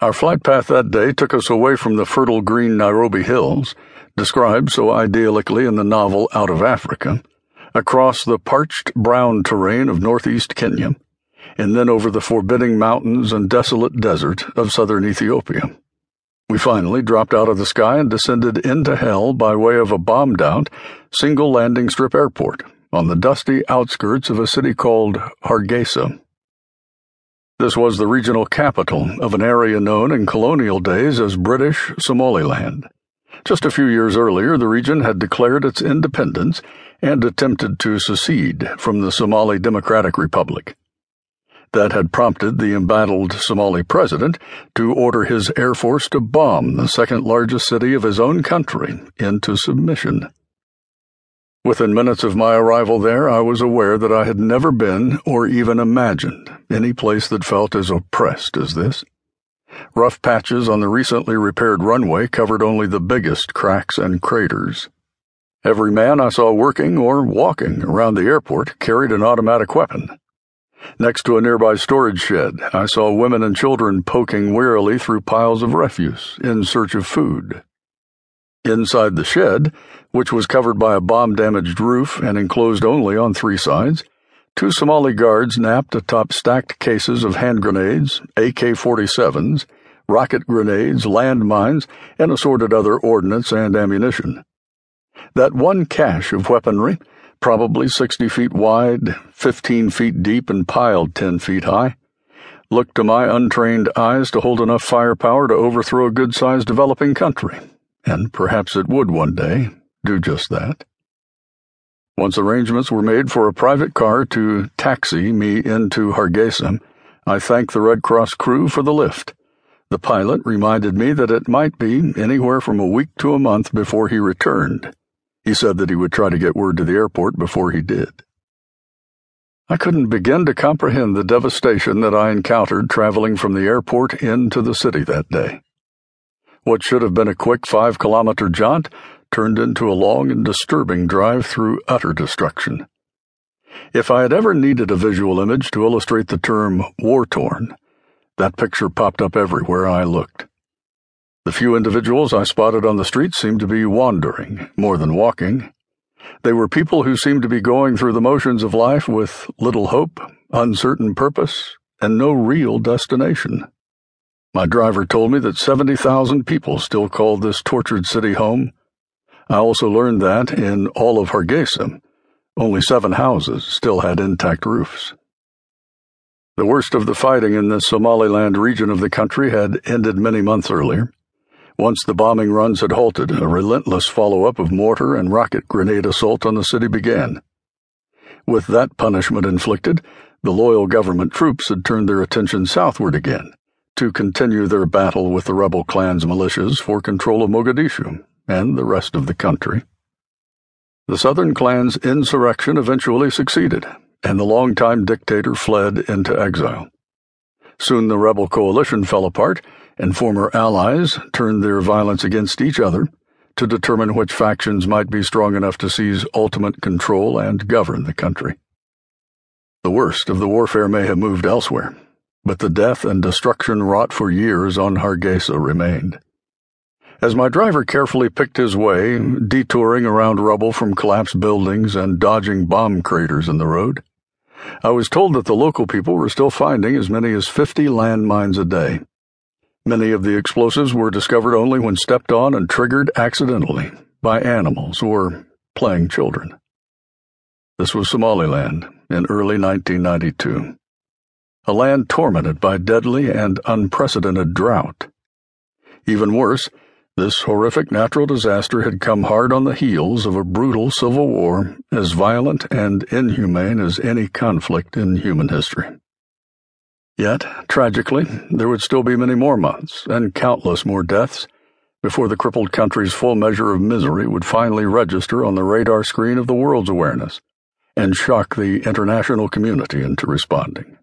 Our flight path that day took us away from the fertile green Nairobi hills, described so idyllically in the novel Out of Africa, across the parched brown terrain of northeast Kenya, and then over the forbidding mountains and desolate desert of southern Ethiopia. We finally dropped out of the sky and descended into hell by way of a bombed out, single landing strip airport on the dusty outskirts of a city called Hargeisa. This was the regional capital of an area known in colonial days as British Somaliland. Just a few years earlier, the region had declared its independence and attempted to secede from the Somali Democratic Republic. That had prompted the embattled Somali president to order his air force to bomb the second largest city of his own country into submission. Within minutes of my arrival there, I was aware that I had never been, or even imagined, any place that felt as oppressed as this. Rough patches on the recently repaired runway covered only the biggest cracks and craters. Every man I saw working or walking around the airport carried an automatic weapon. Next to a nearby storage shed, I saw women and children poking wearily through piles of refuse in search of food. Inside the shed, which was covered by a bomb damaged roof and enclosed only on three sides, two Somali guards napped atop stacked cases of hand grenades, AK 47s, rocket grenades, landmines, and assorted other ordnance and ammunition. That one cache of weaponry, probably 60 feet wide, 15 feet deep, and piled 10 feet high, looked to my untrained eyes to hold enough firepower to overthrow a good sized developing country and perhaps it would one day do just that. Once arrangements were made for a private car to taxi me into Hargeisa, I thanked the Red Cross crew for the lift. The pilot reminded me that it might be anywhere from a week to a month before he returned. He said that he would try to get word to the airport before he did. I couldn't begin to comprehend the devastation that I encountered traveling from the airport into the city that day. What should have been a quick five kilometer jaunt turned into a long and disturbing drive through utter destruction. If I had ever needed a visual image to illustrate the term war torn, that picture popped up everywhere I looked. The few individuals I spotted on the streets seemed to be wandering more than walking. They were people who seemed to be going through the motions of life with little hope, uncertain purpose, and no real destination. My driver told me that 70,000 people still called this tortured city home. I also learned that, in all of Hargeisa, only seven houses still had intact roofs. The worst of the fighting in the Somaliland region of the country had ended many months earlier. Once the bombing runs had halted, a relentless follow up of mortar and rocket grenade assault on the city began. With that punishment inflicted, the loyal government troops had turned their attention southward again to continue their battle with the rebel clan's militias for control of Mogadishu and the rest of the country. The Southern clan's insurrection eventually succeeded, and the longtime dictator fled into exile. Soon the rebel coalition fell apart, and former allies turned their violence against each other to determine which factions might be strong enough to seize ultimate control and govern the country. The worst of the warfare may have moved elsewhere, but the death and destruction wrought for years on Hargeisa remained. As my driver carefully picked his way, detouring around rubble from collapsed buildings and dodging bomb craters in the road, I was told that the local people were still finding as many as 50 landmines a day. Many of the explosives were discovered only when stepped on and triggered accidentally by animals or playing children. This was Somaliland in early 1992 a land tormented by deadly and unprecedented drought. Even worse, this horrific natural disaster had come hard on the heels of a brutal civil war as violent and inhumane as any conflict in human history. Yet, tragically, there would still be many more months and countless more deaths before the crippled country's full measure of misery would finally register on the radar screen of the world's awareness and shock the international community into responding.